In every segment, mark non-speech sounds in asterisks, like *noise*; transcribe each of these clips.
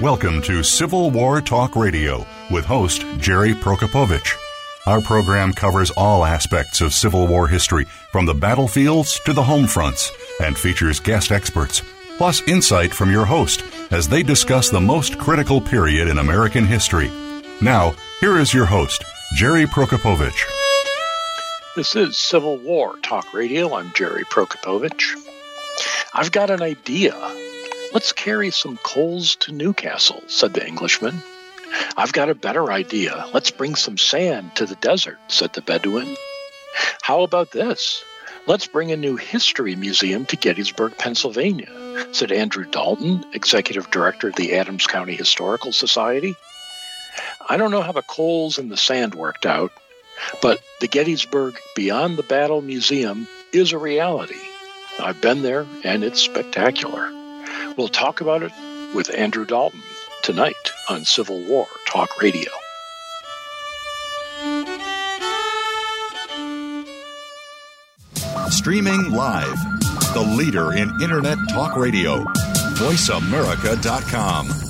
Welcome to Civil War Talk Radio with host Jerry Prokopowicz. Our program covers all aspects of Civil War history, from the battlefields to the home fronts, and features guest experts, plus insight from your host as they discuss the most critical period in American history. Now, here is your host, Jerry Prokopowicz. This is Civil War Talk Radio. I'm Jerry Prokopowicz. I've got an idea. Let's carry some coals to Newcastle, said the Englishman. I've got a better idea. Let's bring some sand to the desert, said the Bedouin. How about this? Let's bring a new history museum to Gettysburg, Pennsylvania, said Andrew Dalton, executive director of the Adams County Historical Society. I don't know how the coals and the sand worked out, but the Gettysburg Beyond the Battle Museum is a reality. I've been there, and it's spectacular. We'll talk about it with Andrew Dalton tonight on Civil War Talk Radio. Streaming live, the leader in Internet Talk Radio, VoiceAmerica.com.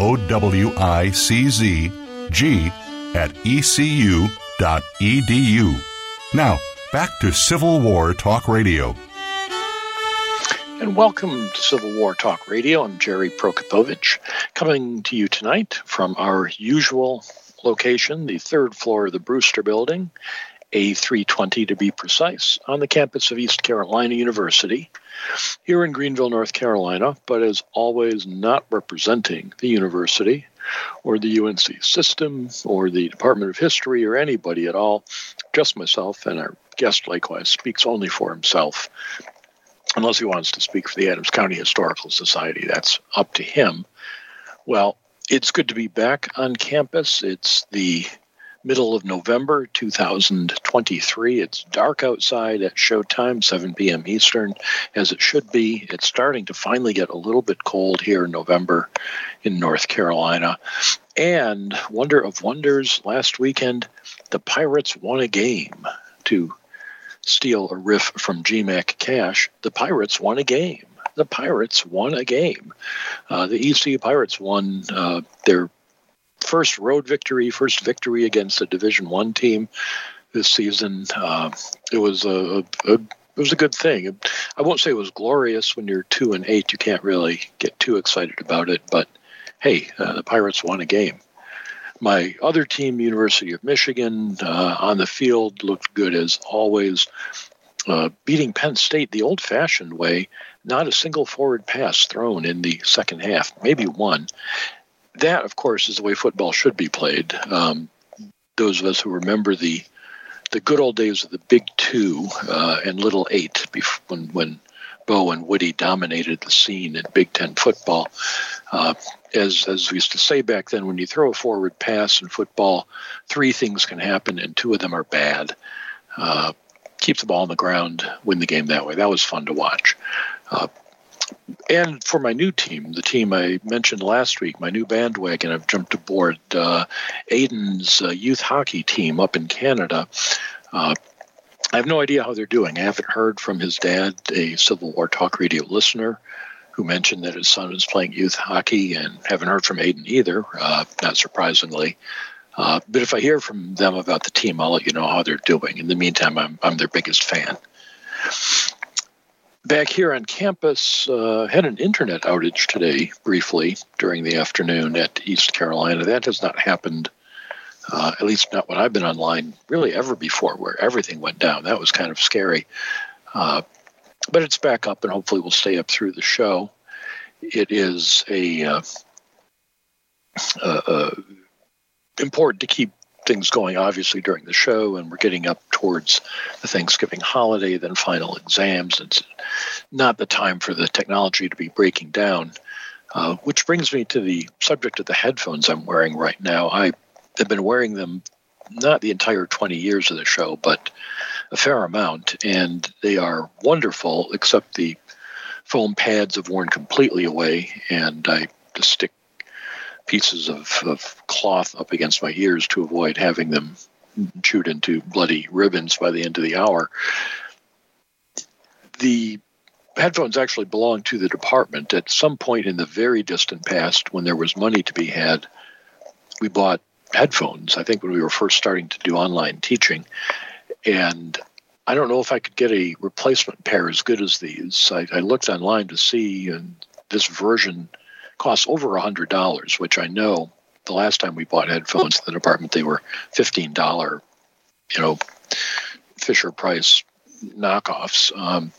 O W I C Z G at ecu.edu. Now, back to Civil War Talk Radio. And welcome to Civil War Talk Radio. I'm Jerry Prokopowicz, coming to you tonight from our usual location, the third floor of the Brewster Building, A320 to be precise, on the campus of East Carolina University here in Greenville, North Carolina, but as always not representing the university or the UNC system or the Department of History or anybody at all, just myself and our guest likewise speaks only for himself. Unless he wants to speak for the Adams County Historical Society, that's up to him. Well, it's good to be back on campus. It's the middle of November 2023. It's dark outside at showtime, 7 p.m. Eastern, as it should be. It's starting to finally get a little bit cold here in November in North Carolina. And wonder of wonders, last weekend, the Pirates won a game to steal a riff from GMAC Cash. The Pirates won a game. The Pirates won a game. Uh, the ECU Pirates won uh, their first road victory, first victory against a Division One team this season. Uh, it was a, a, it was a good thing. I won't say it was glorious. When you're two and eight, you can't really get too excited about it. But hey, uh, the Pirates won a game. My other team, University of Michigan, uh, on the field looked good as always. Uh, beating Penn State the old fashioned way, not a single forward pass thrown in the second half, maybe one that, of course, is the way football should be played. Um, those of us who remember the the good old days of the Big Two uh, and Little Eight, when when Bo and Woody dominated the scene in Big Ten football. Uh, as as we used to say back then, when you throw a forward pass in football, three things can happen, and two of them are bad. Uh, keep the ball on the ground, win the game that way. That was fun to watch. Uh, and for my new team, the team I mentioned last week, my new bandwagon, I've jumped aboard uh, Aiden's uh, youth hockey team up in Canada. Uh, I have no idea how they're doing. I haven't heard from his dad, a Civil War Talk Radio listener, who mentioned that his son is playing youth hockey, and haven't heard from Aiden either, uh, not surprisingly. Uh, but if I hear from them about the team, I'll let you know how they're doing. In the meantime, I'm, I'm their biggest fan back here on campus, uh, had an internet outage today briefly during the afternoon at East Carolina. That has not happened, uh, at least not when I've been online, really ever before, where everything went down. That was kind of scary. Uh, but it's back up, and hopefully we'll stay up through the show. It is a uh, important to keep things going, obviously, during the show, and we're getting up towards the Thanksgiving holiday, then final exams. It's not the time for the technology to be breaking down. Uh, which brings me to the subject of the headphones I'm wearing right now. I have been wearing them not the entire 20 years of the show, but a fair amount, and they are wonderful, except the foam pads have worn completely away, and I just stick pieces of, of cloth up against my ears to avoid having them chewed into bloody ribbons by the end of the hour. The headphones actually belong to the department. At some point in the very distant past, when there was money to be had, we bought headphones. I think when we were first starting to do online teaching. And I don't know if I could get a replacement pair as good as these. I, I looked online to see, and this version costs over a hundred dollars, which I know the last time we bought headphones in the department they were fifteen dollar, you know, Fisher Price knockoffs. Um,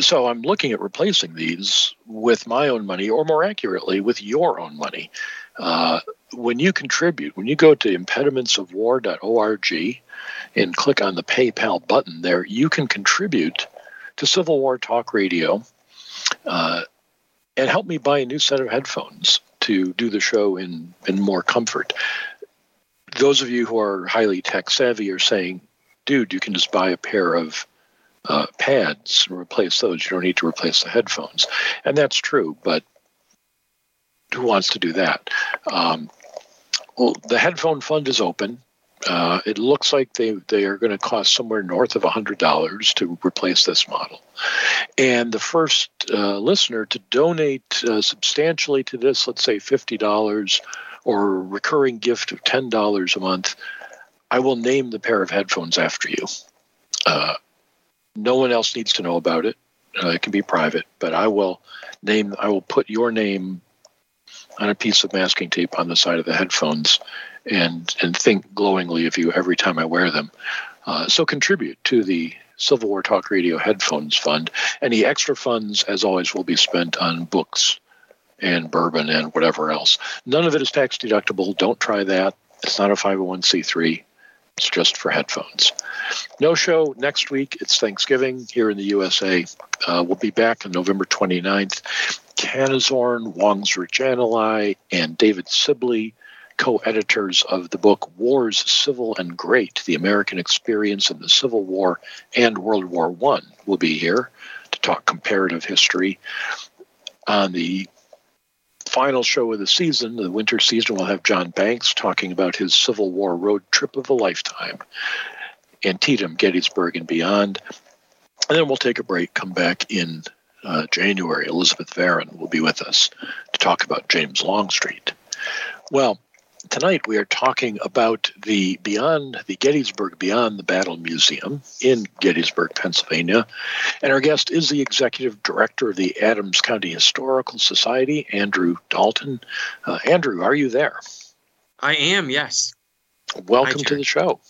so I'm looking at replacing these with my own money, or more accurately, with your own money. Uh, when you contribute, when you go to impedimentsofwar.org and click on the PayPal button there, you can contribute to Civil War Talk Radio. Uh, and help me buy a new set of headphones to do the show in, in more comfort. Those of you who are highly tech savvy are saying, dude, you can just buy a pair of uh, pads and replace those. You don't need to replace the headphones. And that's true, but who wants to do that? Um, well, the headphone fund is open. Uh, it looks like they, they are going to cost somewhere north of $100 to replace this model. And the first uh, listener to donate uh, substantially to this, let's say $50 or a recurring gift of $10 a month, I will name the pair of headphones after you. Uh, no one else needs to know about it. Uh, it can be private, but I will name, I will put your name on a piece of masking tape on the side of the headphones and and think glowingly of you every time I wear them. Uh, so contribute to the Civil War Talk Radio Headphones Fund. Any extra funds, as always, will be spent on books and bourbon and whatever else. None of it is tax deductible. Don't try that. It's not a 501c3. It's just for headphones. No show next week. It's Thanksgiving here in the USA. Uh, we'll be back on November 29th. Kanisorn, Wong Zerjanilai, and David Sibley co editors of the book Wars Civil and Great The American Experience in the Civil War and World War I, will be here to talk comparative history. On the final show of the season, the winter season, we'll have John Banks talking about his Civil War road trip of a lifetime, Antietam, Gettysburg, and beyond. And then we'll take a break, come back in uh, January. Elizabeth Varon will be with us to talk about James Longstreet. Well, tonight we are talking about the Beyond the Gettysburg Beyond the Battle Museum in Gettysburg, Pennsylvania. And our guest is the executive director of the Adams County Historical Society, Andrew Dalton. Uh, Andrew, are you there? I am, yes. Welcome Hi, to the show.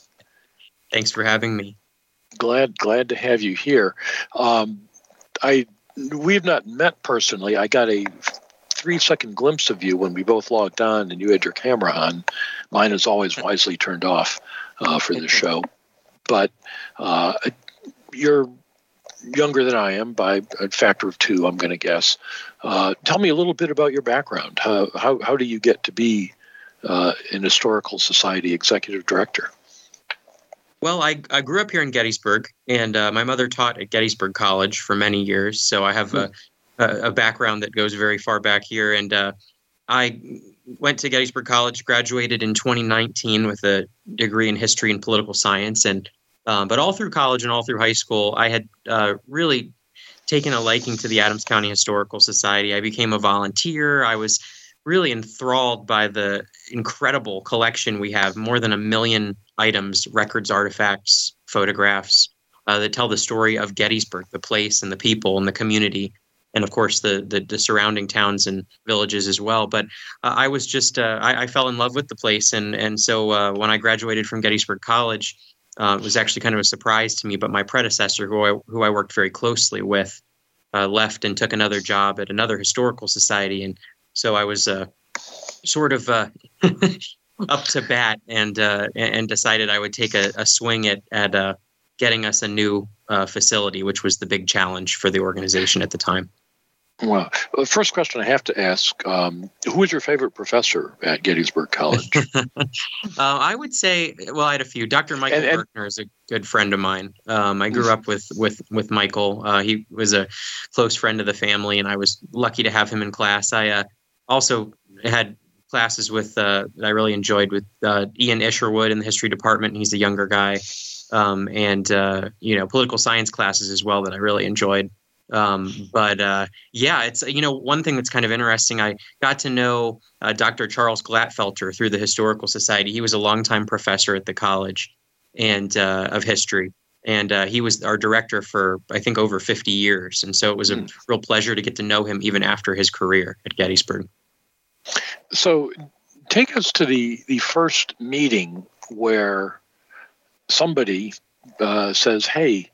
Thanks for having me. Glad glad to have you here. Um, I we have not met personally. I got a three second glimpse of you when we both logged on and you had your camera on. Mine is always wisely turned off uh, for the show. But uh, you're younger than I am by a factor of two, I'm going to guess. Uh, tell me a little bit about your background. How, how, how do you get to be uh, an historical society executive director? Well, I, I grew up here in Gettysburg, and uh, my mother taught at Gettysburg College for many years. So I have a, a, background that goes very far back here. And uh, I went to Gettysburg College, graduated in 2019 with a degree in history and political science. And um, but all through college and all through high school, I had uh, really taken a liking to the Adams County Historical Society. I became a volunteer. I was really enthralled by the incredible collection we have more than a million items, records, artifacts, photographs, uh, that tell the story of Gettysburg, the place and the people and the community, and of course the the, the surrounding towns and villages as well. But uh, I was just uh, I, I, fell in love with the place, and and so uh, when I graduated from Gettysburg College, uh, it was actually kind of a surprise to me. But my predecessor, who I who I worked very closely with, uh, left and took another job at another historical society, and so I was sort of *laughs* up to bat and and decided I would take a, a swing at at getting us a new uh, facility, which was the big challenge for the organization at the time. Well, the first question I have to ask um, who was your favorite professor at Gettysburg College? *laughs* uh, I would say, well, I had a few. Dr. Michael and, and, Birkner is a good friend of mine. Um, I grew up with, with, with Michael. Uh, he was a close friend of the family, and I was lucky to have him in class. I uh, also had classes with uh, that I really enjoyed with uh, Ian Isherwood in the history department. He's a younger guy um, and uh, you know political science classes as well that I really enjoyed. Um, but uh, yeah, it's you know one thing that's kind of interesting. I got to know uh, Dr. Charles Glatfelter through the Historical Society. He was a longtime professor at the college and uh, of history, and uh, he was our director for I think over 50 years. And so it was a mm. real pleasure to get to know him even after his career at Gettysburg. So, take us to the the first meeting where somebody uh, says, "Hey,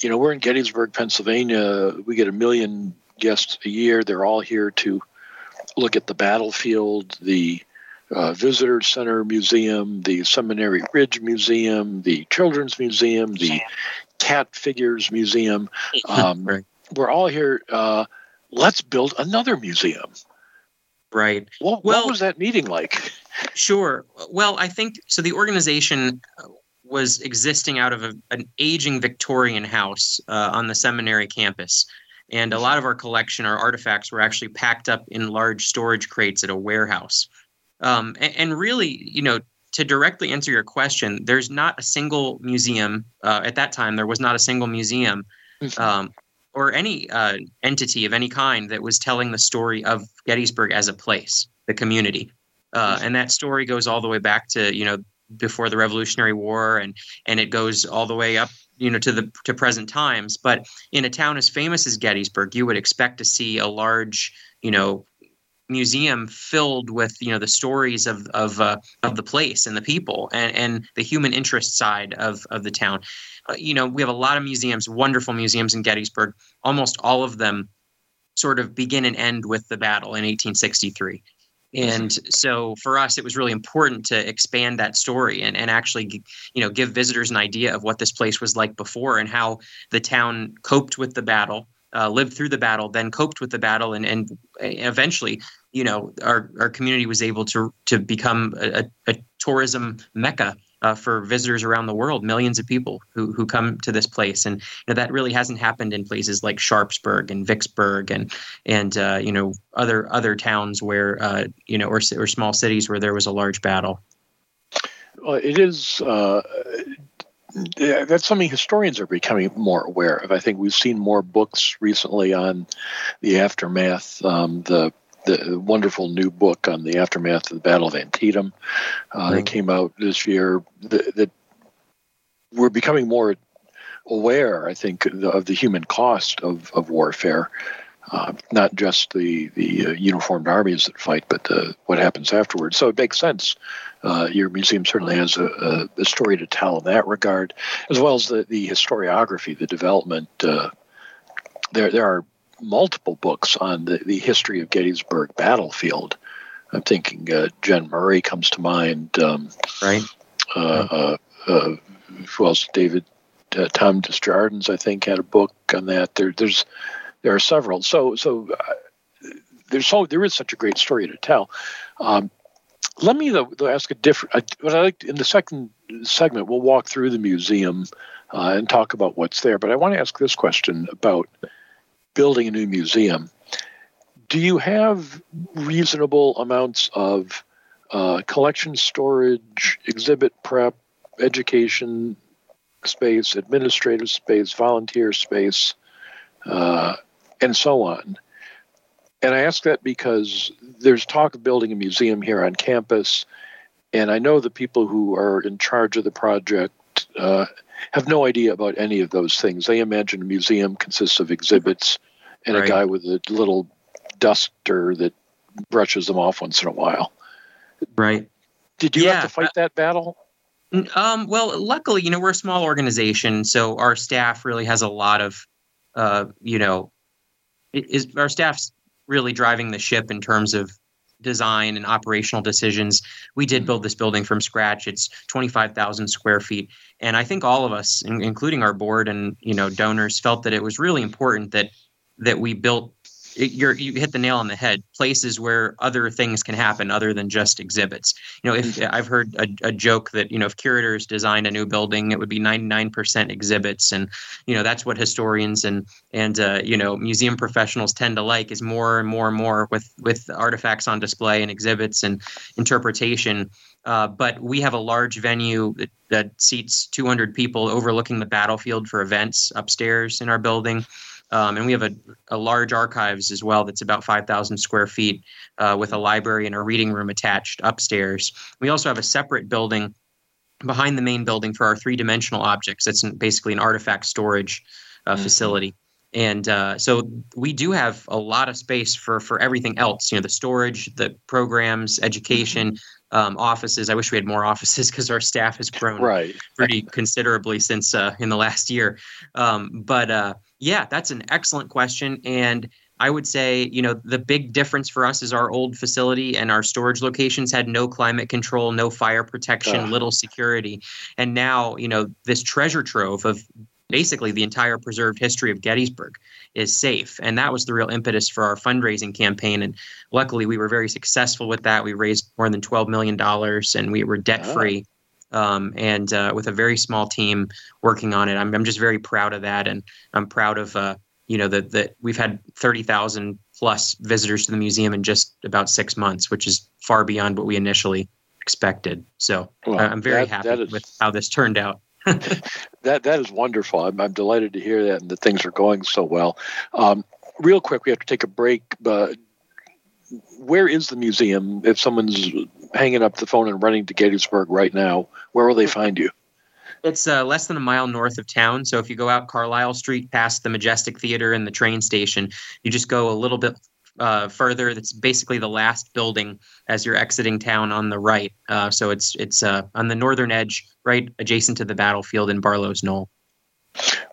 you know, we're in Gettysburg, Pennsylvania. We get a million guests a year. They're all here to look at the battlefield, the uh, Visitor Center Museum, the Seminary Ridge Museum, the Children's Museum, the Cat Figures Museum. *laughs* Um, right. We're all here. Uh, let's build another museum." Right. What, well, what was that meeting like? Sure. Well, I think so. The organization was existing out of a, an aging Victorian house uh, on the seminary campus. And a lot of our collection, our artifacts, were actually packed up in large storage crates at a warehouse. Um, and, and, really, you know, to directly answer your question, there's not a single museum uh, at that time. There was not a single museum mm-hmm. um, or any uh, entity of any kind that was telling the story of Gettysburg as a place, the community. Uh, mm-hmm. and that story goes all the way back to you know before the Revolutionary War, and and it goes all the way up, you know, to the to present times. But in a town as famous as Gettysburg, you would expect to see a large, you know, museum filled with you know the stories of of uh, of the place and the people and and the human interest side of of the town. Uh, you know, we have a lot of museums, wonderful museums in Gettysburg. Almost all of them sort of begin and end with the battle in 1863 and so for us it was really important to expand that story and, and actually you know give visitors an idea of what this place was like before and how the town coped with the battle uh, lived through the battle then coped with the battle and, and eventually you know our, our community was able to to become a, a tourism mecca uh, for visitors around the world, millions of people who, who come to this place, and you know, that really hasn't happened in places like Sharpsburg and Vicksburg and and uh, you know other other towns where uh, you know or or small cities where there was a large battle. Well, it is. Uh, that's something historians are becoming more aware of. I think we've seen more books recently on the aftermath, um, the the wonderful new book on the aftermath of the Battle of Antietam uh, that came out this year. That, that we're becoming more aware, I think, of the human cost of, of warfare. Uh, not just the the uh, uniformed armies that fight, but uh, what happens afterwards. So it makes sense. Uh, your museum certainly has a, a, a, story to tell in that regard, as well as the, the historiography, the development. Uh, there there are multiple books on the, the history of Gettysburg battlefield. I'm thinking uh, Jen Murray comes to mind. Um, right. Uh, uh, uh, who else? David uh, Tom Desjardin, I think, had a book on that. There, there's there are several. So so uh, there's so there is such a great story to tell. Um, let me though, though ask a different. what I like in the second segment, we'll walk through the museum and talk about what's there. But I want to ask this question about building a new museum, do you have reasonable amounts of uh, collection storage, exhibit prep, education space, administrative space, volunteer space, uh, and so on? And I ask that because there's talk of building a museum here on campus, and I know the people who are in charge of the project uh, have no idea about any of those things. They imagine a museum consists of exhibits and Right. a guy with a little duster that brushes them off once in a while. Right. Did you Yeah, have to fight that battle? Um, well, luckily, you know, we're a small organization, so our staff really has a lot of, uh, you know, is our staff's really driving the ship in terms of design and operational decisions. We did build this building from scratch. It's 25,000 square feet. And I think all of us, in, including our board and, you know, donors felt that it was really important that, that we built it- you're, you hit the nail on the head. Places where other things can happen other than just exhibits. You know, if I've heard a, a joke that you know if curators designed a new building, it would be 99% exhibits, and you know that's what historians and and uh, you know museum professionals tend to like is more and more and more with with artifacts on display and exhibits and interpretation. Uh, but we have a large venue that, that seats 200 people overlooking the battlefield for events upstairs in our building. Um, and we have a, a large archives as well that's about 5,000 square feet uh, with a library and a reading room attached upstairs. We also have a separate building behind the main building for our three dimensional objects. That's basically an artifact storage uh, Mhm. facility. And uh, so we do have a lot of space for for everything else. You know, the storage, the programs, education, um, offices. I wish we had more offices *laughs* because our staff has grown Right. pretty considerably since uh, in the last year. Um, but uh, yeah, that's an excellent question. And I would say, you know, the big difference for us is our old facility and our storage locations had no climate control, no fire protection, little security. And now, you know, this treasure trove of basically the entire preserved history of Gettysburg is safe. And that was the real impetus for our fundraising campaign. And luckily, we were very successful with that. We raised more than $12 million and we were debt free. Um, and uh, with a very small team working on it, I'm, I'm just very proud of that, and I'm proud of uh, you know that that we've had thirty thousand plus visitors to the museum in just about six months, which is far beyond what we initially expected. So Well, I'm very that- happy that is- with how this turned out. *laughs* That that is wonderful. I'm, I'm delighted to hear that and that things are going so well. Um, real quick, we have to take a break. But where is the museum? If someone's hanging up the phone and running to Gettysburg right now, where will they find you? It's uh, less than a mile north of town. So if you go out Carlisle Street past the Majestic Theater and the train station, you just go a little bit uh, further. That's basically the last building as you're exiting town on the right. Uh, so it's it's uh, on the northern edge, right adjacent to the battlefield in Barlow's Knoll.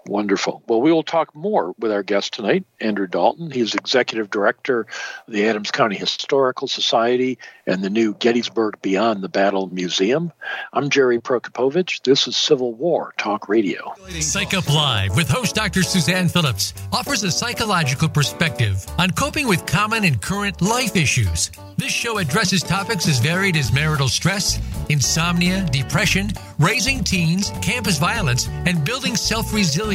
Wonderful. Well, we will talk more with our guest tonight, Andrew Dalton. He's executive director of the Adams County Historical Society and the new Gettysburg Beyond the Battle Museum. I'm Jerry Prokopowicz. This is Civil War Talk Radio. Psych Up Live with host Dr. Suzanne Phillips offers a psychological perspective on coping with common and current life issues. This show addresses topics as varied as marital stress, insomnia, depression, raising teens, campus violence, and building self resilience.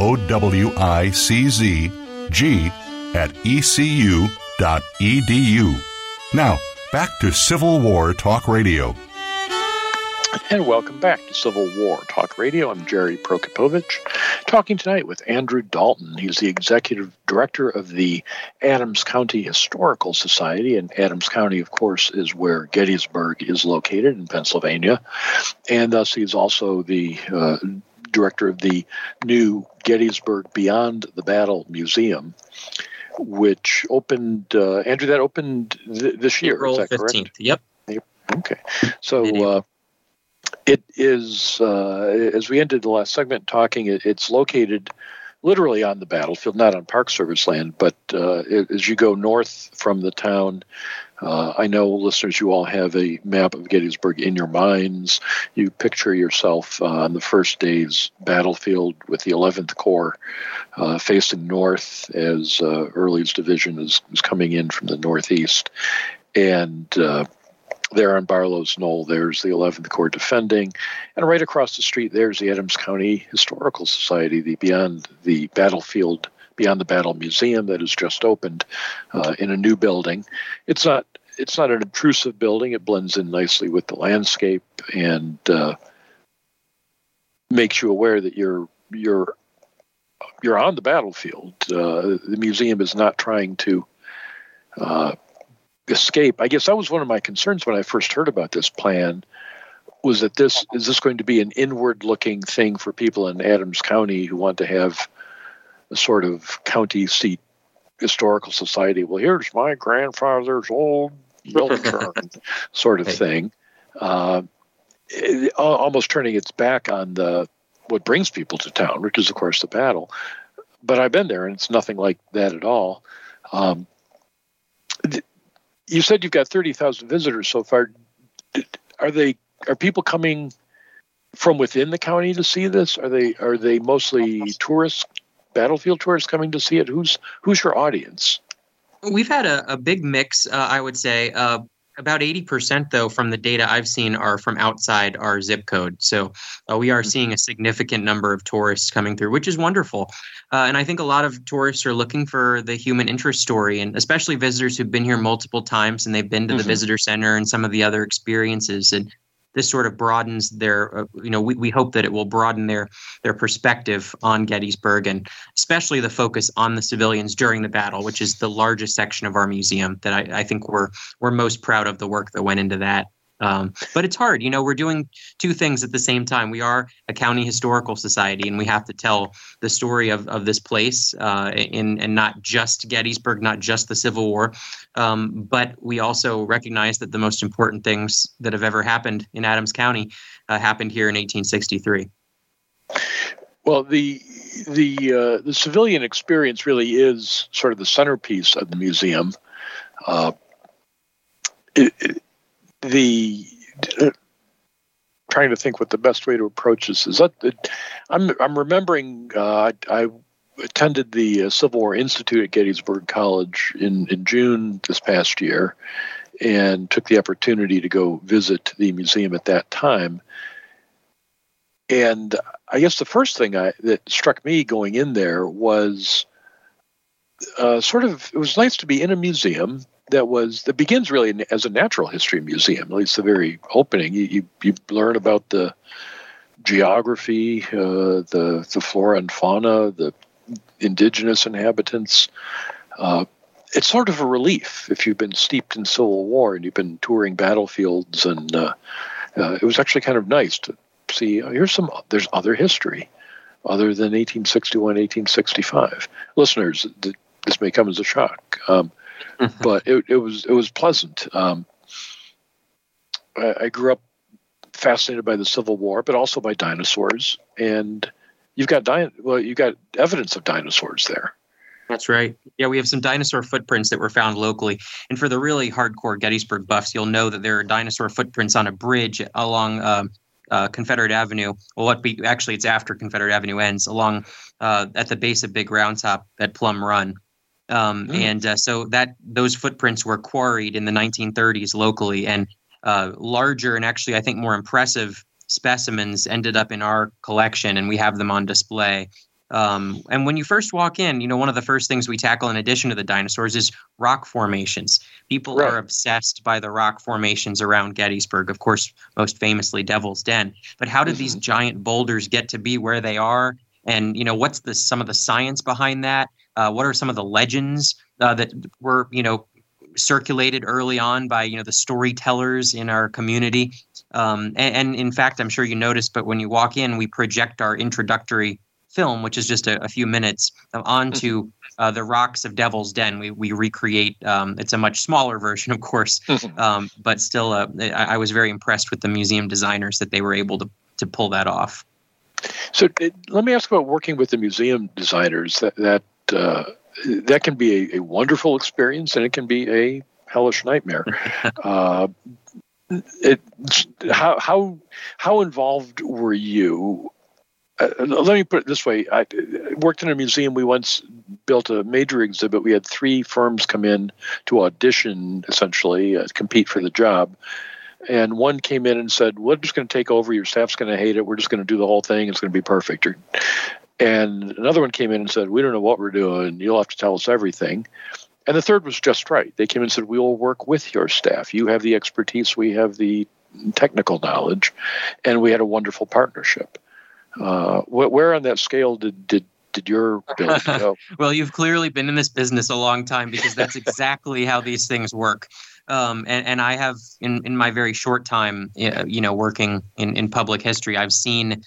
O W I C Z G at ecu.edu. Now, back to Civil War Talk Radio. And welcome back to Civil War Talk Radio. I'm Jerry Prokopowicz. talking tonight with Andrew Dalton. He's the executive director of the Adams County Historical Society, and Adams County, of course, is where Gettysburg is located in Pennsylvania. And thus, he's also the uh, director of the new Gettysburg Beyond the Battle Museum, which opened, uh, Andrew, that opened th- this year. April is that 15th. correct? Yep. Okay. So uh, it is, uh, as we ended the last segment talking, it, it's located literally on the battlefield, not on Park Service land, but uh, it, as you go north from the town, uh, I know, listeners, you all have a map of Gettysburg in your minds. You picture yourself uh, on the first day's battlefield with the 11th Corps uh, facing north as uh, Early's division is, is coming in from the northeast. And uh, there on Barlow's Knoll, there's the 11th Corps defending, and right across the street, there's the Adams County Historical Society, the Beyond the Battlefield, Beyond the Battle Museum that has just opened uh, in a new building. It's not it's not an intrusive building. It blends in nicely with the landscape and uh, makes you aware that you're you're you're on the battlefield. Uh, the museum is not trying to uh, escape. I guess that was one of my concerns when I first heard about this plan. Was that this is this going to be an inward-looking thing for people in Adams County who want to have sort of county seat historical society? Well, here's my grandfather's old milk *laughs* sort of thing. Uh, it, almost turning its back on the what brings people to town, which is of course the battle. But I've been there, and it's nothing like that at all. Um, you said you've got 30,000 visitors so far. Are they are people coming from within the county to see this? Are they are they mostly tourists, battlefield tourists coming to see it? Who's who's your audience? We've had a, a big mix, uh, I would say. Uh, about 80% though from the data i've seen are from outside our zip code so uh, we are seeing a significant number of tourists coming through which is wonderful uh, and i think a lot of tourists are looking for the human interest story and especially visitors who've been here multiple times and they've been to mm-hmm. the visitor center and some of the other experiences and this sort of broadens their uh, you know we, we hope that it will broaden their their perspective on gettysburg and especially the focus on the civilians during the battle which is the largest section of our museum that i, I think we're we're most proud of the work that went into that um, but it's hard. You know, we're doing two things at the same time. We are a county historical society, and we have to tell the story of, of this place uh, in, and not just Gettysburg, not just the Civil War. Um, but we also recognize that the most important things that have ever happened in Adams County uh, happened here in 1863. Well, the the uh, the civilian experience really is sort of the centerpiece of the museum. Uh, it, it, the uh, trying to think what the best way to approach this is. That, I'm I'm remembering uh, I, attended the uh, Civil War Institute at Gettysburg College in in June this past year, and took the opportunity to go visit the museum at that time. And I guess the first thing I, that struck me going in there was uh, sort of it was nice to be in a museum that was that begins really as a natural history museum. At least the very opening, you you, you learn about the geography, uh, the the flora and fauna, the indigenous inhabitants. Uh, it's sort of a relief if you've been steeped in Civil War and you've been touring battlefields, and uh, uh it was actually kind of nice to see. Oh, here's some. There's other history other than 1861, 1865. Listeners, this may come as a shock. Um. *laughs* but it, it was it was pleasant. Um, I, I grew up fascinated by the Civil War, but also by dinosaurs, and you've got di- well, you got evidence of dinosaurs there. That's right. Yeah, we have some dinosaur footprints that were found locally. And for the really hardcore Gettysburg buffs, you'll know that there are dinosaur footprints on a bridge along um, uh, Confederate Avenue. Well, what be actually it's after Confederate Avenue ends along uh, at the base of Big Round Top at Plum Run. Um, mm. And uh, so that those footprints were quarried in the 1930s locally, and uh, larger and actually I think more impressive specimens ended up in our collection, and we have them on display. Um, and when you first walk in, you know, one of the first things we tackle in addition to the dinosaurs is rock formations. People right. are obsessed by the rock formations around Gettysburg, of course, most famously Devil's Den. But how did mm-hmm. these giant boulders get to be where they are? and you know what's the some of the science behind that uh, what are some of the legends uh, that were you know circulated early on by you know the storytellers in our community um, and, and, in fact i'm sure you noticed but when you walk in we project our introductory film which is just a, a few minutes uh, onto mm-hmm. uh, the rocks of devil's den we, we recreate um, it's a much smaller version of course mm-hmm. um, but still uh, I, I was very impressed with the museum designers that they were able to, to pull that off so let me ask about working with the museum designers that that uh, that can be a, a, wonderful experience and it can be a hellish nightmare. *laughs* uh, it, how how how involved were you? Uh, let me put it this way: I worked in a museum. We once built a major exhibit. We had three firms come in to audition, essentially uh, compete for the job. And one came in and said, "We're just going to take over. Your staff's going to hate it. We're just going to do the whole thing. It's going to be perfect." And another one came in and said, We don't know what we're doing. You'll have to tell us everything. And the third was just right. They came and said, We will work with your staff. You have the expertise, we have the technical knowledge. And we had a wonderful partnership. Uh, where on that scale did, did did your build *laughs* go? well, you've clearly been in this business a long time because that's exactly how these things work. Um, and, and I have, in, in my very short time, you know, working in, in public history, I've seen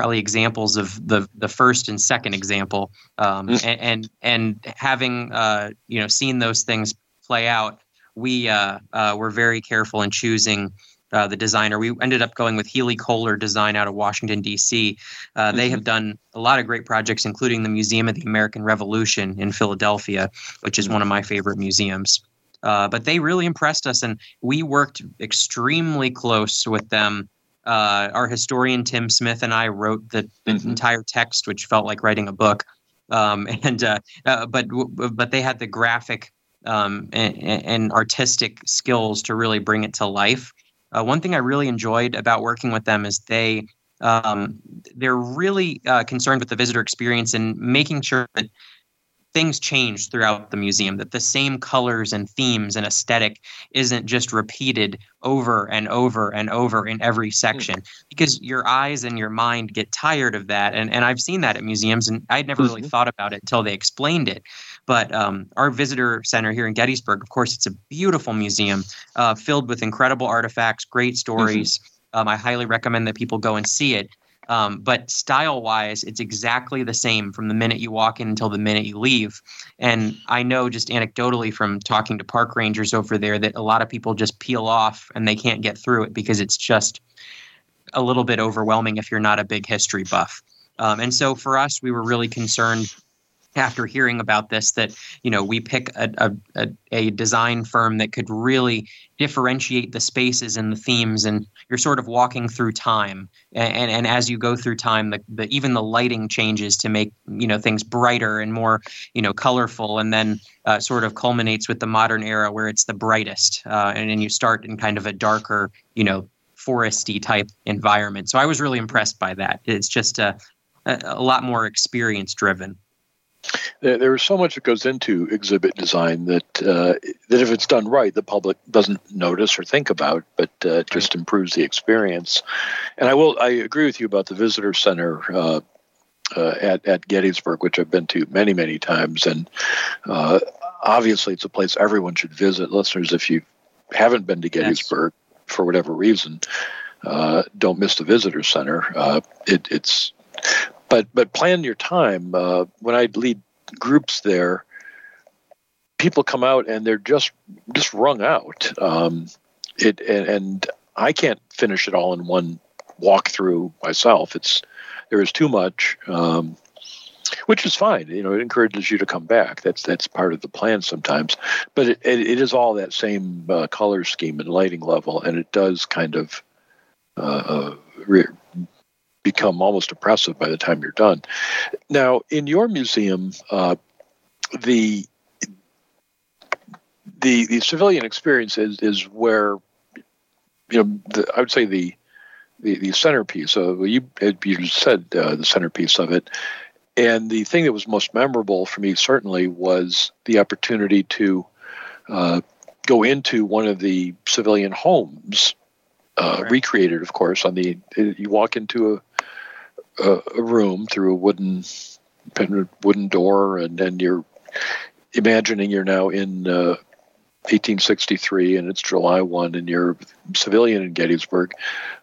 probably examples of the the first and second example, um, mm. and, and, and having uh, you know seen those things play out, we uh, uh, were very careful in choosing. Uh, the designer. We ended up going with Healy Kohler Design out of Washington D.C. Uh, mm-hmm. They have done a lot of great projects, including the Museum of the American Revolution in Philadelphia, which is one of my favorite museums. Uh, but they really impressed us, and we worked extremely close with them uh, our historian Tim Smith and I wrote the, the mm-hmm. entire text, which felt like writing a book. Um, *laughs* and uh, uh, but but they had the graphic um, and, and, artistic skills to really bring it to life. Uh, one thing I really enjoyed about working with them is they um, they're really uh, concerned with the visitor experience and making sure that things change throughout the museum that the same colors and themes and aesthetic isn't just repeated over and over and over in every hmm. section because your eyes and your mind get tired of that and, and i've seen that at museums and i'd never mm-hmm. really thought about it until they explained it but um, our visitor center here in gettysburg of course it's a beautiful museum uh, filled with incredible artifacts great mm-hmm. stories mm-hmm. um, i highly recommend that people go and see it um, but style wise, it's exactly the same from the minute you walk in until the minute you leave. And I know just anecdotally from talking to park rangers over there that a lot of people just peel off and they can't get through it because it's just a little bit overwhelming if you're not a big history buff. Um, and so for us, we were really concerned after hearing about this that you know we pick a, a, a, design firm that could really differentiate the spaces and the themes and you're sort of walking through time. And and, and as you go through time the, the even the lighting changes to make you know things brighter and more you know colorful and then uh, sort of culminates with the modern era where it's the brightest uh, and then you start in kind of a darker you know foresty type environment. So i was really impressed by that. It's just a, a, a lot more experience driven there, there's so much that goes into exhibit design that uh, that if it's done right, the public doesn't notice or think about, but uh, it just improves the experience. And I will I agree with you about the visitor center. Uh, uh at, at Gettysburg, which I've been to many, many times. And uh, obviously, it's a place everyone should visit. Listeners, if you haven't been to Gettysburg yes. for whatever reason, uh, don't miss the visitor center. It, it's but but plan your time. Uh, when I lead groups there, people come out and they're just just wrung out. Um, it and, and I can't finish it all in one walkthrough myself. It's there is too much. Um, which is fine. You know, it encourages you to come back. That's that's part of the plan sometimes. But it, it, it is all that same uh, color scheme and lighting level, and it does kind of uh, uh re- become almost oppressive by the time you're done. Now, in your museum, uh, the the the civilian experience is, is where you know the, I would say the the, the centerpiece. of you you said uh, the centerpiece of it, and the thing that was most memorable for me certainly was the opportunity to uh, go into one of the civilian homes, uh, right. recreated, of course. On the you walk into a a, a room through a wooden wooden door, and then you're imagining you're now in uh, 1863 and it's July 1 and you're civilian in Gettysburg.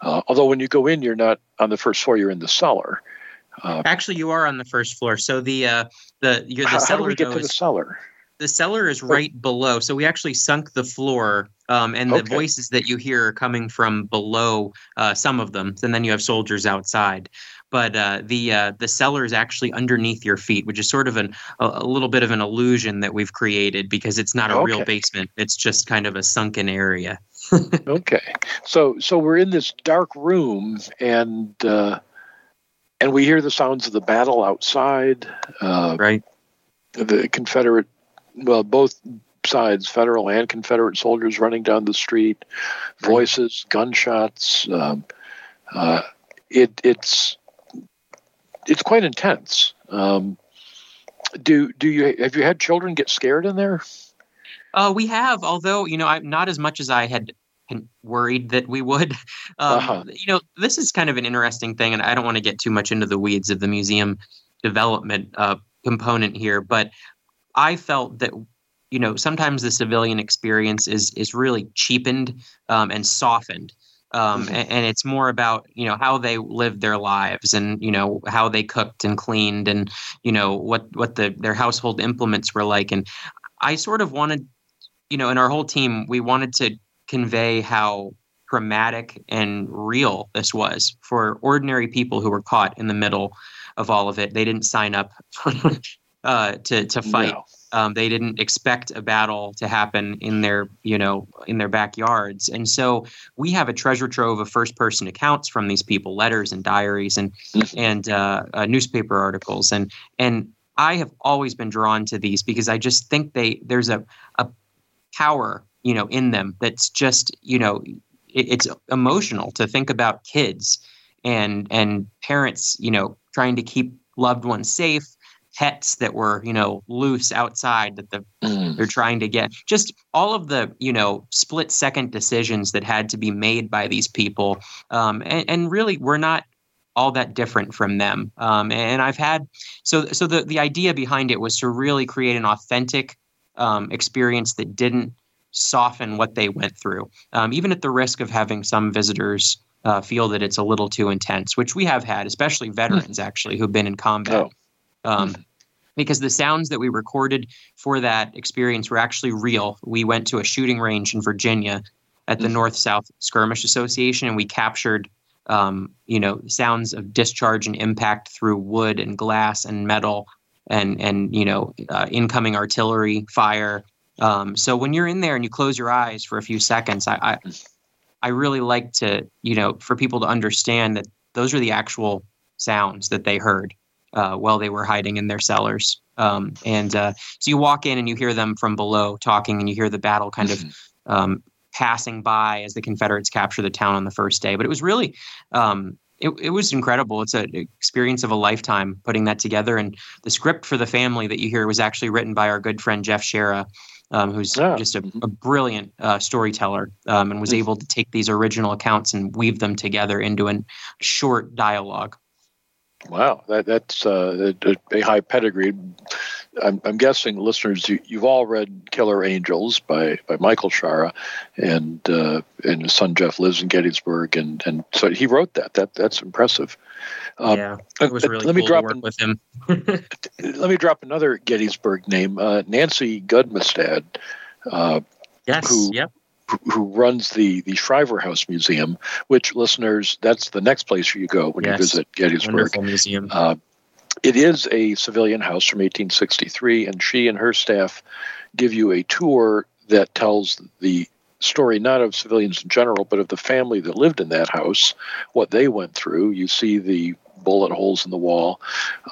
Uh, although when you go in, you're not on the first floor, you're in the cellar. Uh, Actually, you are on the first floor. So the uh, the you're the how, cellar. How do we get to the cellar? The cellar is right below. So we actually sunk the floor, um, and the okay. voices that you hear are coming from below. Uh, some of them, and then you have soldiers outside but uh, the uh, the cellar is actually underneath your feet, which is sort of an a, a little bit of an illusion that we've created because it's not a okay. real basement; it's just kind of a sunken area. *laughs* okay, so so we're in this dark room, and uh, and we hear the sounds of the battle outside. Uh, right. The Confederate, well, both sides, Federal and Confederate soldiers running down the street, voices, gunshots. Um, uh, it, it's it's quite intense. Um, do do you have you had children get scared in there? Uh, we have, although you know, I'm not as much as I had worried that we would. *laughs* Um, uh-huh. You know, this is kind of an interesting thing, and I don't want to get too much into the weeds of the museum development uh, component here, but I felt that you know sometimes the civilian experience is is really cheapened um, and softened um, mm-hmm. and, and, it's more about you know how they lived their lives and you know how they cooked and cleaned and you know what what the their household implements were like and i sort of wanted you know in our whole team we wanted to convey how dramatic and real this was for ordinary people who were caught in the middle of all of it they didn't sign up *laughs* uh, to to fight no. Um, they didn't expect a battle to happen in their, you know, in their backyards, and so we have a treasure trove of first-person accounts from these people, letters and diaries, and and uh, uh, newspaper articles, and and I have always been drawn to these because I just think they there's a a power, you know, in them that's just, you know, it, it's emotional to think about kids and and parents, you know, trying to keep loved ones safe pets that were you know loose outside that the mm. they're trying to get just all of the you know split second decisions that had to be made by these people um, and, and, really we're not all that different from them um, and i've had so so the, the idea behind it was to really create an authentic um, experience that didn't soften what they went through um, even at the risk of having some visitors uh, feel that it's a little too intense which we have had especially veterans mm. actually who've been in combat oh. Um, mm because the sounds that we recorded for that experience were actually real. We went to a shooting range in Virginia at the mm-hmm. North South Skirmish Association, and we captured, um, you know, sounds of discharge and impact through wood and glass and metal, and and you know, uh, incoming artillery fire. Um, so when you're in there and you close your eyes for a few seconds, I, I I really like to, you know, for people to understand that those are the actual sounds that they heard uh, while they were hiding in their cellars. Um, and uh, so you walk in and you hear them from below talking, and you hear the battle kind of mm-hmm. um, passing by as the Confederates capture the town on the first day. But it was really, um, it, it was incredible. It's an experience of a lifetime putting that together. And the script for the family that you hear was actually written by our good friend Jeff Shaara. Um, who's just a, mm-hmm. a brilliant uh, storyteller um, and was mm-hmm. able to take these original accounts and weave them together into a short dialogue. Wow, that, that's uh, a, a, high pedigree. I'm, I'm guessing, listeners, you, have all read Killer Angels by, by Michael Shaara, and uh, and his son Jeff lives in Gettysburg, and, and so he wrote that. That that's impressive. Um, yeah, it was really let cool me drop to work with him. *laughs* let me drop another Gettysburg name, uh, Nancy Gudmestad. Uh, yes. Who, yep who runs the the Shriver House Museum, which listeners, that's the next place you go when yes. you visit Gettysburg. Wonderful museum. Uh, it is a civilian house from 1863, and she and her staff give you a tour that tells the story not of civilians in general, but of the family that lived in that house, what they went through. You see the bullet holes in the wall.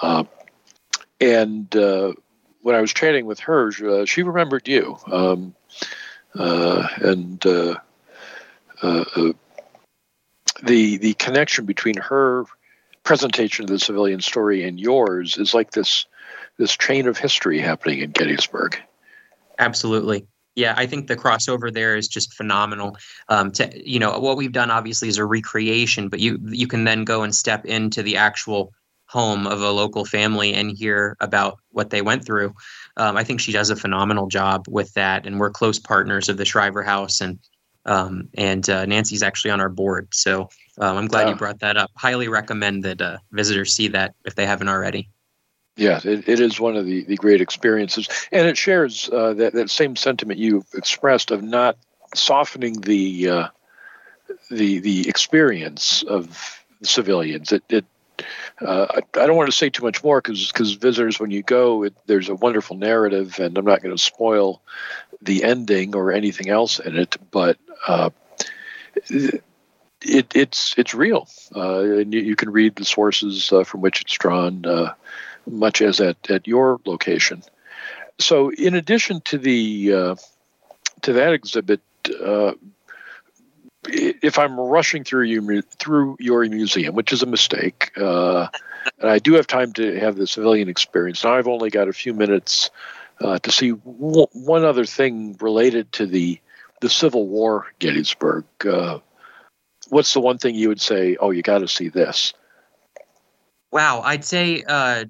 Uh, and uh, when I was chatting with her, uh, she remembered you. Um, and uh, uh, the the connection between her presentation of the civilian story and yours is like this this chain of history happening in Gettysburg. Absolutely. yeah, I think the crossover there is just phenomenal. Um, to you know, what we've done obviously is a recreation, but you you can then go and step into the actual home of a local family and hear about what they went through. Um, I think she does a phenomenal job with that, and we're close partners of the Shriver House, and um, and uh, Nancy's actually on our board. So um, I'm glad you brought that up. Highly recommend that uh, visitors see that if they haven't already. Yeah, it, it is one of the, the great experiences, and it shares uh, that that same sentiment you've expressed of not softening the uh, the the experience of civilians. It, it uh, I, I, don't want to say too much more because because visitors, when you go, it, there's a wonderful narrative, and I'm not going to spoil the ending or anything else in it, but uh, it, it's it's real, uh, and you, you, can read the sources uh, from which it's drawn, uh, much as at at your location. So, in addition to the uh, to that exhibit, if I'm rushing through you through your museum, which is a mistake, uh, and I do have time to have the civilian experience. Now I've only got a few minutes uh, to see w- one other thing related to the the Civil War Gettysburg. Uh, what's the one thing you would say? Oh, you got to see this. Wow, I'd say uh,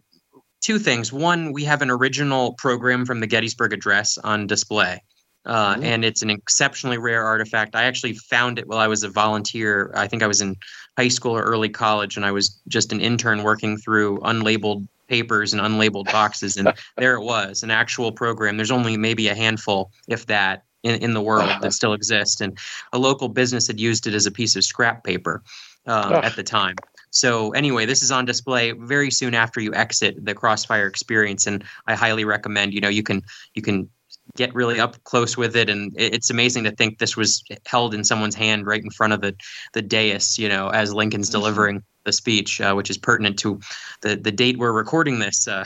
two things. One, we have an original program from the Gettysburg Address on display. Uh, mm-hmm. and it's an exceptionally rare artifact. I actually found it while I was a volunteer. I think I was in high school or early college, and I was just an intern working through unlabeled papers and unlabeled boxes, and *laughs* there it was, an actual program. There's only maybe a handful, if that, in, in the world that still exist, and a local business had used it as a piece of scrap paper uh, at the time. So anyway, this is on display very soon after you exit the Crossfire experience, and I highly recommend. You know, you can you can get really up close with it and it's amazing to think this was held in someone's hand right in front of the the dais you know as lincoln's mm-hmm. delivering the speech uh, which is pertinent to the the date we're recording this uh,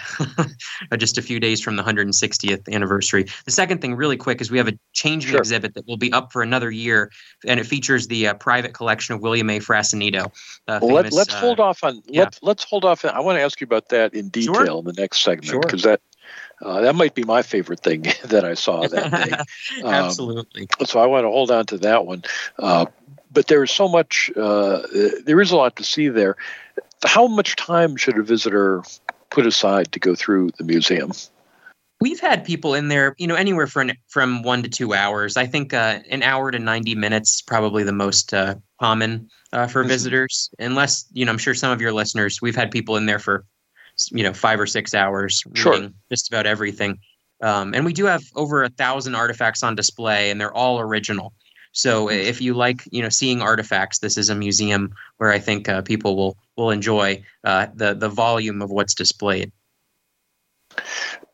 *laughs* just a few days from the 160th anniversary the second thing really quick is we have a changing sure. exhibit that will be up for another year and it features the uh, private collection of william a frassanito uh, well, famous, let, us hold off on yeah. let, let's hold off i want to ask you about that in detail sure. in the next segment because sure. that uh, that might be my favorite thing *laughs* that I saw that day. *laughs* Um, Absolutely. So I want to hold on to that one. Uh, but there is so much, uh, there is a lot to see there. How much time should a visitor put aside to go through the museum? We've had people in there, you know, anywhere from from one to two hours. I think uh, an hour to ninety minutes probably the most uh, common uh, for mm-hmm. visitors. Unless, you know, I'm sure some of your listeners, we've had people in there for you know five or six hours reading sure. just about everything. Um, and we do have over a thousand artifacts on display, and they're all original. So mm-hmm. if you like, you know, seeing artifacts, this is a museum where I think uh, people will will enjoy uh, the the volume of what's displayed.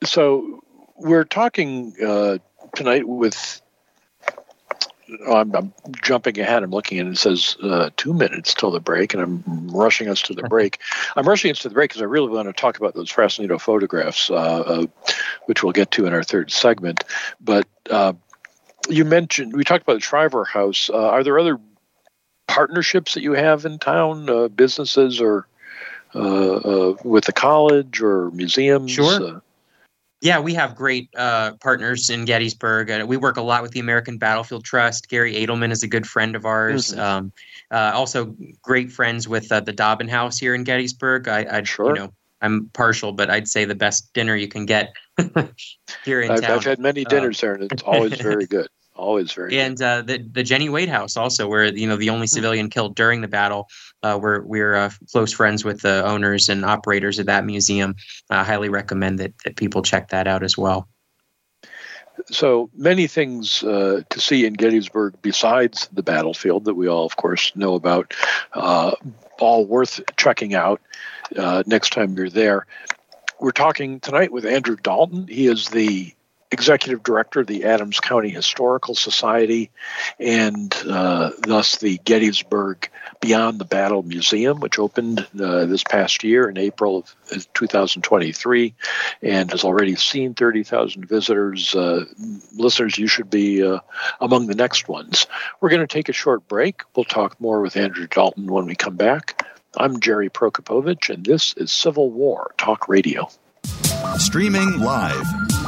So we're talking uh, tonight with I'm, I'm, jumping ahead. I'm looking and it says uh, two minutes till the break, and I'm rushing us to the break. *laughs* I'm rushing us to the break because I really want to talk about those Frassanito photographs, uh, uh, which we'll get to in our third segment. But uh, you mentioned we talked about the Shriver House. Uh, are there other partnerships that you have in town, uh, businesses or with the college or museums? Sure. Yeah, we have great uh, partners in Gettysburg. Uh, we work a lot with the American Battlefield Trust. Garry Adelman is a good friend of ours. Mm-hmm. Um, uh, also, great friends with uh, the Dobbin House here in Gettysburg. I, I'd, sure. you know, I'm partial, but I'd say the best dinner you can get *laughs* here in I've, town. I've had many uh, dinners there, and it's always *laughs* very good always very good. and uh, the the Jenny Wade House also where you know the only hmm. civilian killed during the battle uh, we're we're uh, close friends with the owners and operators of that museum. I highly recommend that, that people check that out as well. So many things uh, to see in Gettysburg besides the battlefield that we all of course know about uh, all worth checking out uh, next time you're there. We're talking tonight with Andrew Dalton. He is the executive director of the Adams County Historical Society, and uh, thus the Gettysburg Beyond the Battle Museum, which opened uh, this past year in April of 2023 and has already seen 30,000 visitors. Uh, listeners, you should be uh, among the next ones. We're going to take a short break. We'll talk more with Andrew Dalton when we come back. I'm Jerry Prokopowicz, and this is Civil War Talk Radio. Streaming live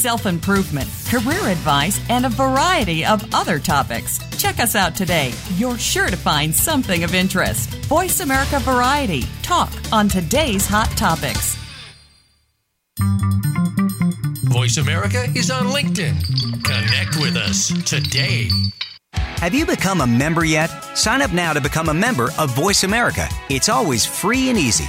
self improvement, career advice, and a variety of other topics. Check us out today. You're sure to find something of interest. Voice America Variety. Talk on today's hot topics. Voice America is on LinkedIn. Connect with us today. Have you become a member yet? Sign up now to become a member of Voice America. It's always free and easy.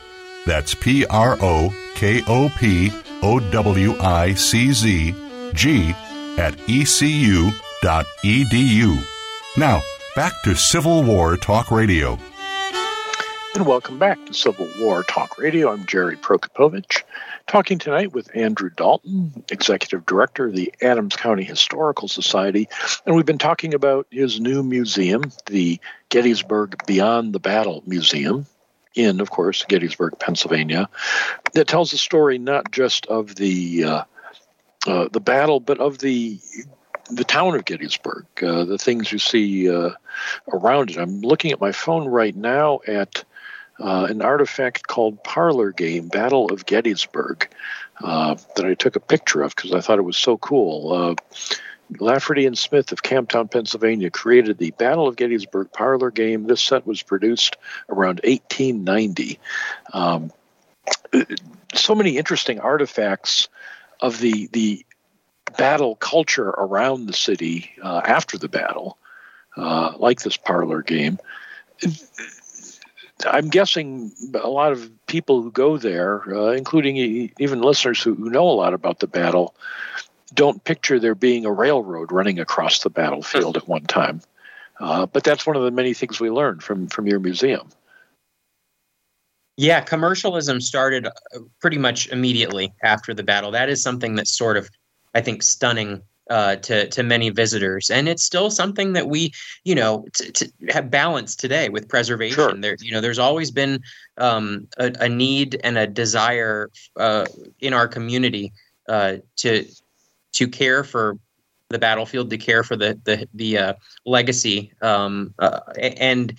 That's P R O K O P O W I C Z G at ecu.edu. Now, back to Civil War Talk Radio. And welcome back to Civil War Talk Radio. I'm Jerry Prokopowicz, talking tonight with Andrew Dalton, Executive Director of the Adams County Historical Society. And we've been talking about his new museum, the Gettysburg Beyond the Battle Museum, in, of course, Gettysburg, Pennsylvania, that tells the story not just of the uh, uh, the battle, but of the the town of Gettysburg, uh, the things you see uh, around it. I'm looking at my phone right now at uh, an artifact called Parlor Game Battle of Gettysburg uh, that I took a picture of because I thought it was so cool. Lafferty and Smith of Camptown, Pennsylvania, created the Battle of Gettysburg parlor game. This set was produced around 1890. Um, so many interesting artifacts of the the battle culture around the city uh, after the battle, uh, like this parlor game. I'm guessing a lot of people who go there, uh, including even listeners who, who know a lot about the battle, don't picture there being a railroad running across the battlefield at one time. Uh, but that's one of the many things we learned from from your museum. Yeah, commercialism started uh, pretty much immediately after the battle. That is something that's sort of, I think, stunning uh, to to many visitors, and it's still something that we, you know, t- to have balance today with preservation. Sure. There, you know, there's always been um, a, a, need and a desire uh, in our community uh, to to care for the battlefield, to care for the the the uh, legacy, um, uh, and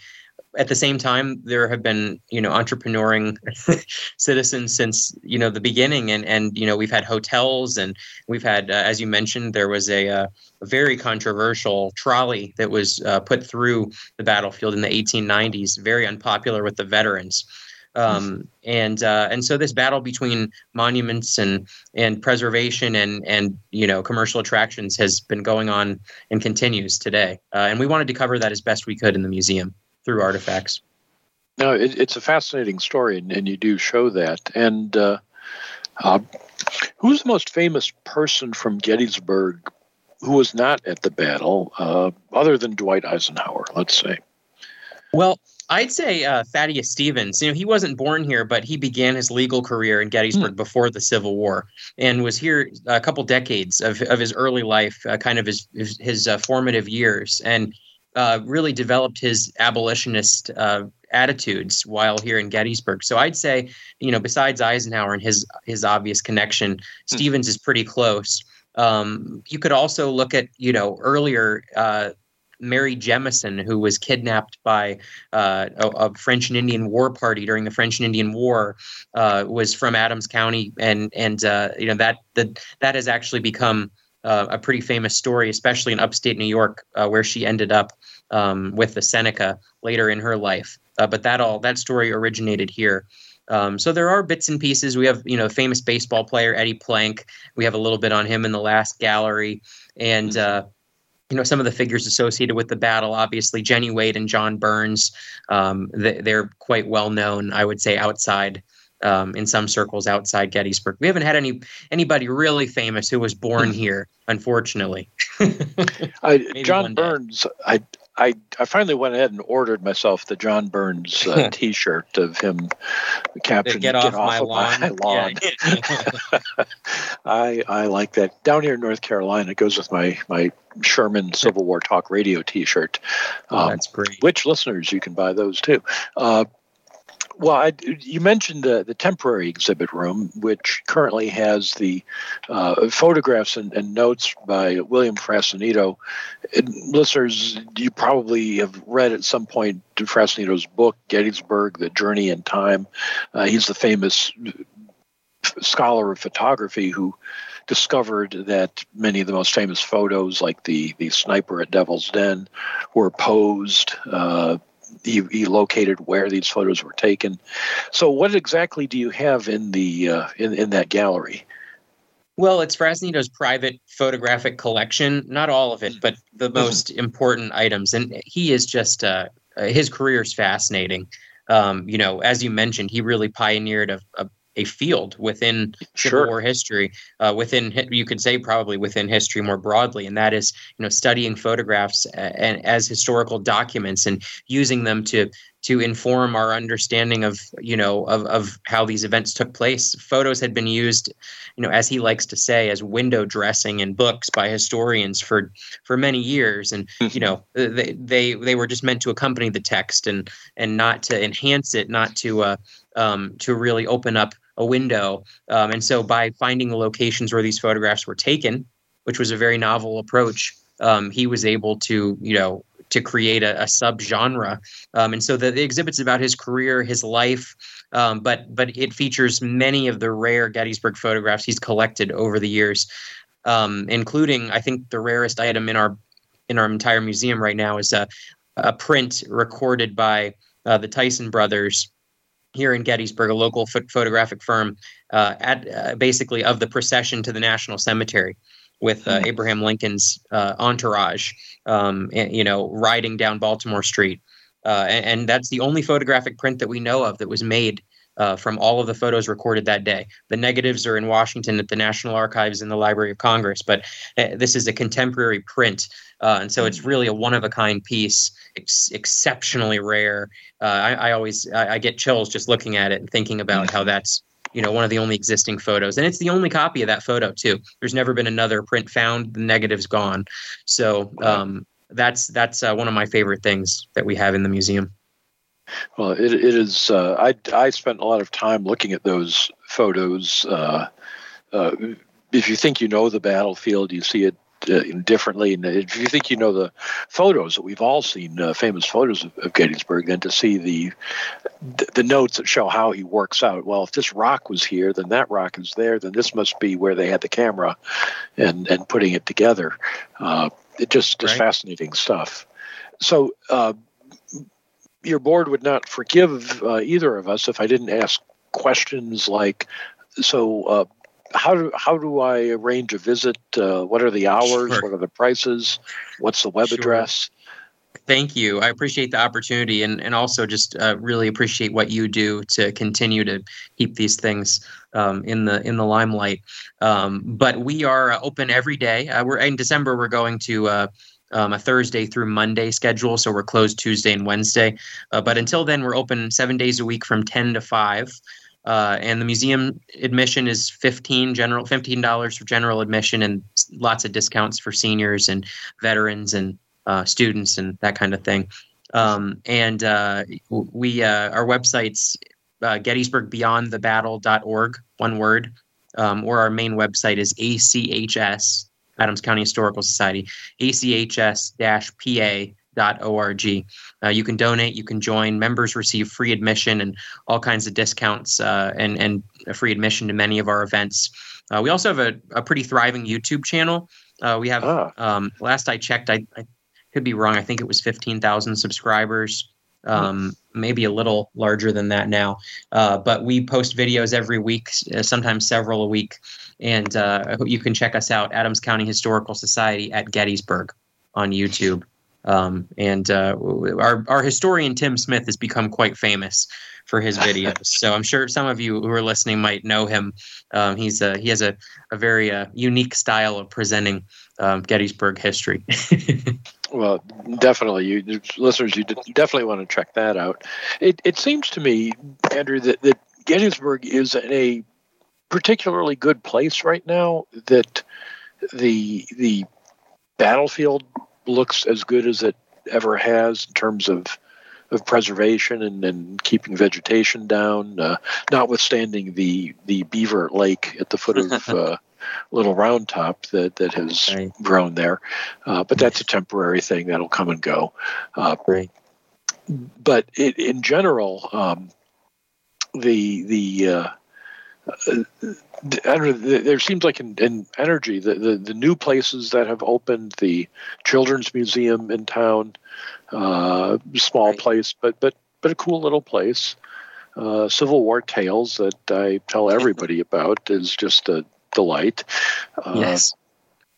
at the same time, there have been you know entrepreneuring *laughs* citizens since you know the beginning, and and you know we've had hotels, and we've had, uh, as you mentioned, there was a, uh, a very controversial trolley that was uh, put through the battlefield in the 1890s, very unpopular with the veterans. Um, and uh, and so this battle between monuments and and preservation and and you know commercial attractions has been going on and continues today. Uh, and we wanted to cover that as best we could in the museum through artifacts. No, it, it's a fascinating story, and, and, you do show that. And uh, uh, who's the most famous person from Gettysburg who was not at the battle, uh, other than Dwight Eisenhower? Let's say. Well, I'd say uh, Thaddeus Stevens. You know, he wasn't born here, but he began his legal career in Gettysburg mm. before the Civil War, and was here a couple decades of, of his early life, uh, kind of his his, his uh, formative years, and uh, really developed his abolitionist uh, attitudes while here in Gettysburg. So I'd say, you know, besides Eisenhower and his his obvious connection, mm. Stevens is pretty close. Um, you could also look at, you know, earlier uh, Mary Jemison, who was kidnapped by uh, a, a, French and Indian War party during the French and Indian War, uh, was from Adams County, and and uh, you know that that that has actually become uh, a pretty famous story, especially in upstate New York, uh, where she ended up um, with the Seneca later in her life. But that all that story originated here. Um, so there are bits and pieces. We have, you know, famous baseball player Eddie Plank. We have a little bit on him in the last gallery, and uh, you know some of the figures associated with the battle. Obviously, Jenny Wade and John Burns. Um, they, are quite well known, I would say, outside um, in some circles outside Gettysburg. We haven't had any anybody really famous who was born hmm. here, unfortunately. I, *laughs* John Burns, I, I I finally went ahead and ordered myself the John Burns uh, *laughs* T-shirt of him capturing "Get, off, get off, my of lawn." My lawn. Yeah. *laughs* *laughs* I I like that. Down here in North Carolina, it goes with my my Sherman Civil War Talk Radio T-shirt. Um, oh, that's great. Which listeners you can buy those too. Uh, well, I, you mentioned the, the temporary exhibit room, which currently has the uh, photographs and, and, notes by William Frassanito. listeners, you probably have read at some point Frassanito's book, Gettysburg, The Journey in Time. Uh, he's the famous scholar of photography who discovered that many of the most famous photos, like the, the sniper at Devil's Den, were posed. Uh, he, he, located where these photos were taken. So, what exactly do you have in the uh, in in that gallery? Well, it's Frassanito's private photographic collection. Not all of it, but the mm-hmm. most important items. And he is just uh, his career is fascinating. Um, you know, as you mentioned, he really pioneered a, a a field within Civil sure. War history, uh, within you could say probably within history more broadly, and that is you know studying photographs and as historical documents and using them to to inform our understanding of you know of, of how these events took place photos had been used you know as he likes to say as window dressing in books by historians for for many years and you know they they they were just meant to accompany the text and and not to enhance it not to uh um to really open up a window. Um, and so by finding the locations where these photographs were taken, which was a very novel approach, um, he was able to, you know, to create a, a subgenre. Um, and so the, the, exhibit's about his career, his life, um, but but it features many of the rare Gettysburg photographs he's collected over the years, um, including I think the rarest item in our in our entire museum right now is a, a print recorded by uh, the Tyson brothers here in Gettysburg, a local ph- photographic firm, uh, at uh, basically of the procession to the National Cemetery with uh, hmm. Abraham Lincoln's uh, entourage, um, and, you know, riding down Baltimore Street. Uh, and, and, that's the only photographic print that we know of that was made uh, from all of the photos recorded that day. The negatives are in Washington at the National Archives in the Library of Congress, but this is a contemporary print. And so it's hmm. really a one of a kind piece ex- exceptionally rare. Uh, I, I, always I, I, get chills just looking at it and thinking about how that's you know one of the only existing photos, and it's the only copy of that photo too. There's never been another print found. The negative's gone, so um, that's that's uh, one of my favorite things that we have in the museum. Well, it, it is. Uh, I I spent a lot of time looking at those photos. Uh, uh, if you think you know the battlefield, you see it uh, differently. And if you think you know the photos that we've all seen, uh, famous photos of, of, Gettysburg, then to see the the notes that show how he works out. Well, if this rock was here, then that rock is there. Then this must be where they had the camera, and and putting it together. Uh, it just just right. fascinating stuff. So. Uh, your board would not forgive uh, either of us if I didn't ask questions like, so uh, how do how do I arrange a visit? Uh, what are the hours? Sure. What are the prices? What's the web sure. address? Thank you. I appreciate the opportunity, and and also just uh, really appreciate what you do to continue to keep these things um, in the in the limelight. Um, but we are open every day. Uh, we're in December. We're going to. Uh, um, a Thursday through Monday schedule, so we're closed Tuesday and Wednesday. Uh, but until then, we're open seven days a week from 10 to 5. Uh, and the museum admission is 15 general $15 for general admission and lots of discounts for seniors and veterans and uh, students and that kind of thing. Um, and uh, we uh, our website's uh, gettysburgbeyondthebattle.org one word um, or our main website is achs Adams County Historical Society, achs-pa org. Uh, you can donate, you can join. Members receive free admission and all kinds of discounts uh, and and free admission to many of our events. Uh, we also have a, a pretty thriving YouTube channel. Uh, we have ah. um, last I checked, I, I, could be wrong. I think it was fifteen thousand subscribers. Um, maybe a little larger than that now. Uh, but we post videos every week, uh, sometimes several a week. And you can check us out, Adams County Historical Society at Gettysburg on YouTube. Um, and uh, our our historian Tim Smith has become quite famous for his *laughs* videos. so I'm sure some of you who are listening might know him. Um, he's a, he has a, a very uh, unique style of presenting um, Gettysburg history. *laughs* well, definitely, you listeners, you definitely want to check that out. It it seems to me, Andrew, that, that Gettysburg is in a particularly good place right now. That the the battlefield looks as good as it ever has in terms of of preservation and, and keeping vegetation down, uh, notwithstanding the the beaver lake at the foot of *laughs* uh, Little Round Top that that has right. grown there. Uh, but that's a temporary thing that'll come and go. Uh, right. But it, in general, um, the the uh, know, there seems like an, an energy. The, the, the new places that have opened, the children's museum in town, uh, small right. place, but but but a cool little place. Uh, Civil War Tails that I tell everybody *laughs* about is just a delight. Uh, yes,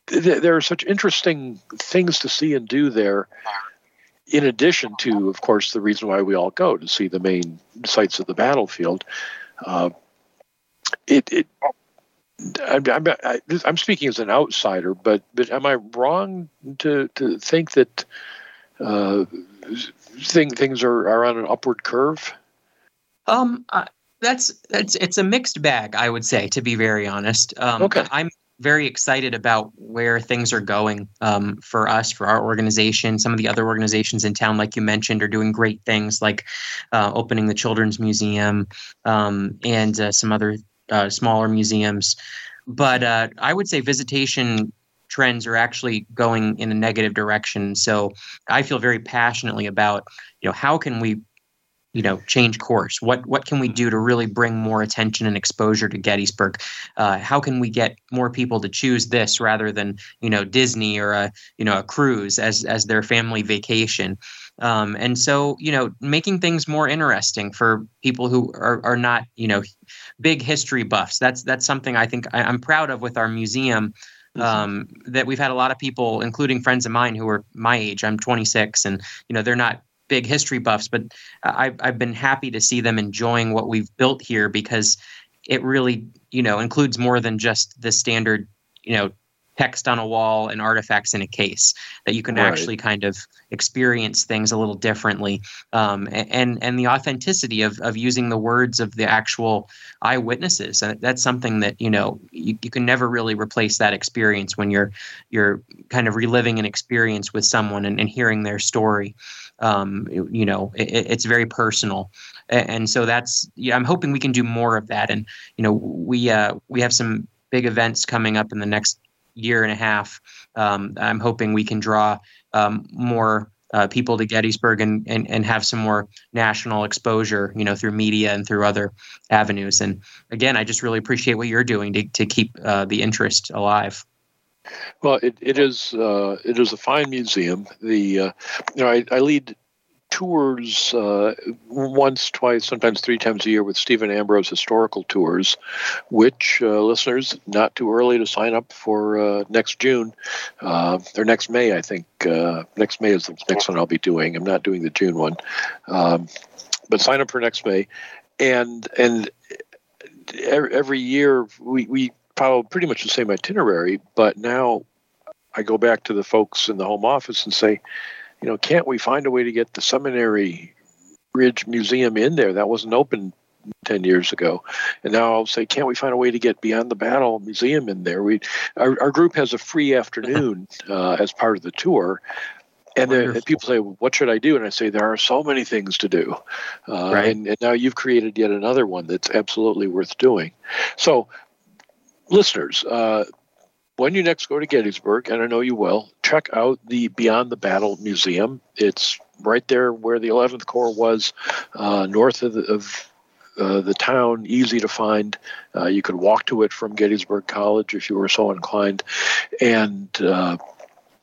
th- there are such interesting things to see and do there. In addition to, of course, the reason why we all go to see the main sites of the battlefield. Uh, it, it I'm, I'm, I'm speaking as an outsider, but but am I wrong to to think that uh, thing, things are, are on an upward curve? Um, uh, that's that's it's a mixed bag, I would say, to be very honest. Um, okay. I'm very excited about where things are going um, for us, for our organization. Some of the other organizations in town, like you mentioned, are doing great things, like uh, opening the Children's Museum um, and uh, some other uh, smaller museums. But uh, I would say visitation trends are actually going in a negative direction. So I feel very passionately about, you know, how can we you know change course what what can we do to really bring more attention and exposure to gettysburg uh, how can we get more people to choose this rather than you know disney or a you know a cruise as as their family vacation um, and so you know making things more interesting for people who are, are not you know big history buffs that's that's something i think I, i'm proud of with our museum mm-hmm. um, that we've had a lot of people, including friends of mine who are my age. I'm 26, and you know they're not big history buffs, but I've I've been happy to see them enjoying what we've built here because it really you know includes more than just the standard you know text on a wall and artifacts in a case that you can right. actually kind of experience things a little differently. Um, and and the authenticity of, of using the words of the actual eyewitnesses that's something that you know you, you can never really replace that experience when you're you're kind of reliving an experience with someone and, and hearing their story. Um, you know it, it's very personal. And so that's yeah i'm hoping we can do more of that. And you know we uh, we have some big events coming up in the next year and a half, um, I'm hoping we can draw um, more uh, people to Gettysburg and, and and have some more national exposure, you know, through media and through other avenues. And again, I just really appreciate what you're doing to to keep uh, the interest alive. Well, it, it is uh, it is a fine museum. The uh, you know I, I lead tours uh, once, twice, sometimes three times a year with Stephen Ambrose Historical Tours, which uh, listeners, not too early to sign up for uh, next June uh, or next May, I think. Uh, next May is the next one I'll be doing. I'm not doing the June one, um, but sign up for next May. And and every year we, we follow pretty much the same itinerary, but now I go back to the folks in the home office and say, you know, can't we find a way to get the Seminary Ridge Museum in there? That wasn't open 10 years ago. And now I'll say, can't we find a way to get Beyond the Battle Museum in there? We, our, our group has a free afternoon *laughs* uh, as part of the tour. And, then people say, "What should I do?" And I say, "There are so many things to do." Uh, right. and, and now you've created yet another one that's absolutely worth doing. So, listeners, uh, when you next go to Gettysburg, and I know you will, check out the Beyond the Battle Museum. It's right there where the 11th Corps was, uh, north of, the, of uh, the town, easy to find. Uh, you could walk to it from Gettysburg College if you were so inclined. And uh,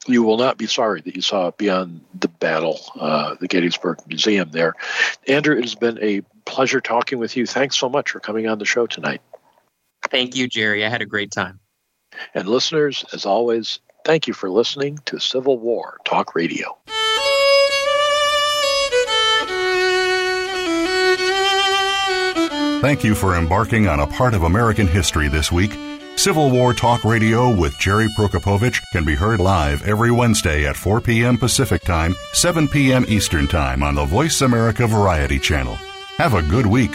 you will not be sorry that you saw beyond the battle, uh, the Gettysburg Museum there. Andrew, it has been a pleasure talking with you. Thanks so much for coming on the show tonight. Thank you, Jerry. I had a great time. And listeners, as always, thank you for listening to Civil War Talk Radio. Thank you for embarking on a part of American history this week. Civil War Talk Radio with Jerry Prokopowicz can be heard live every Wednesday at 4 p.m. Pacific Time, 7 p.m. Eastern Time on the Voice America Variety Channel. Have a good week.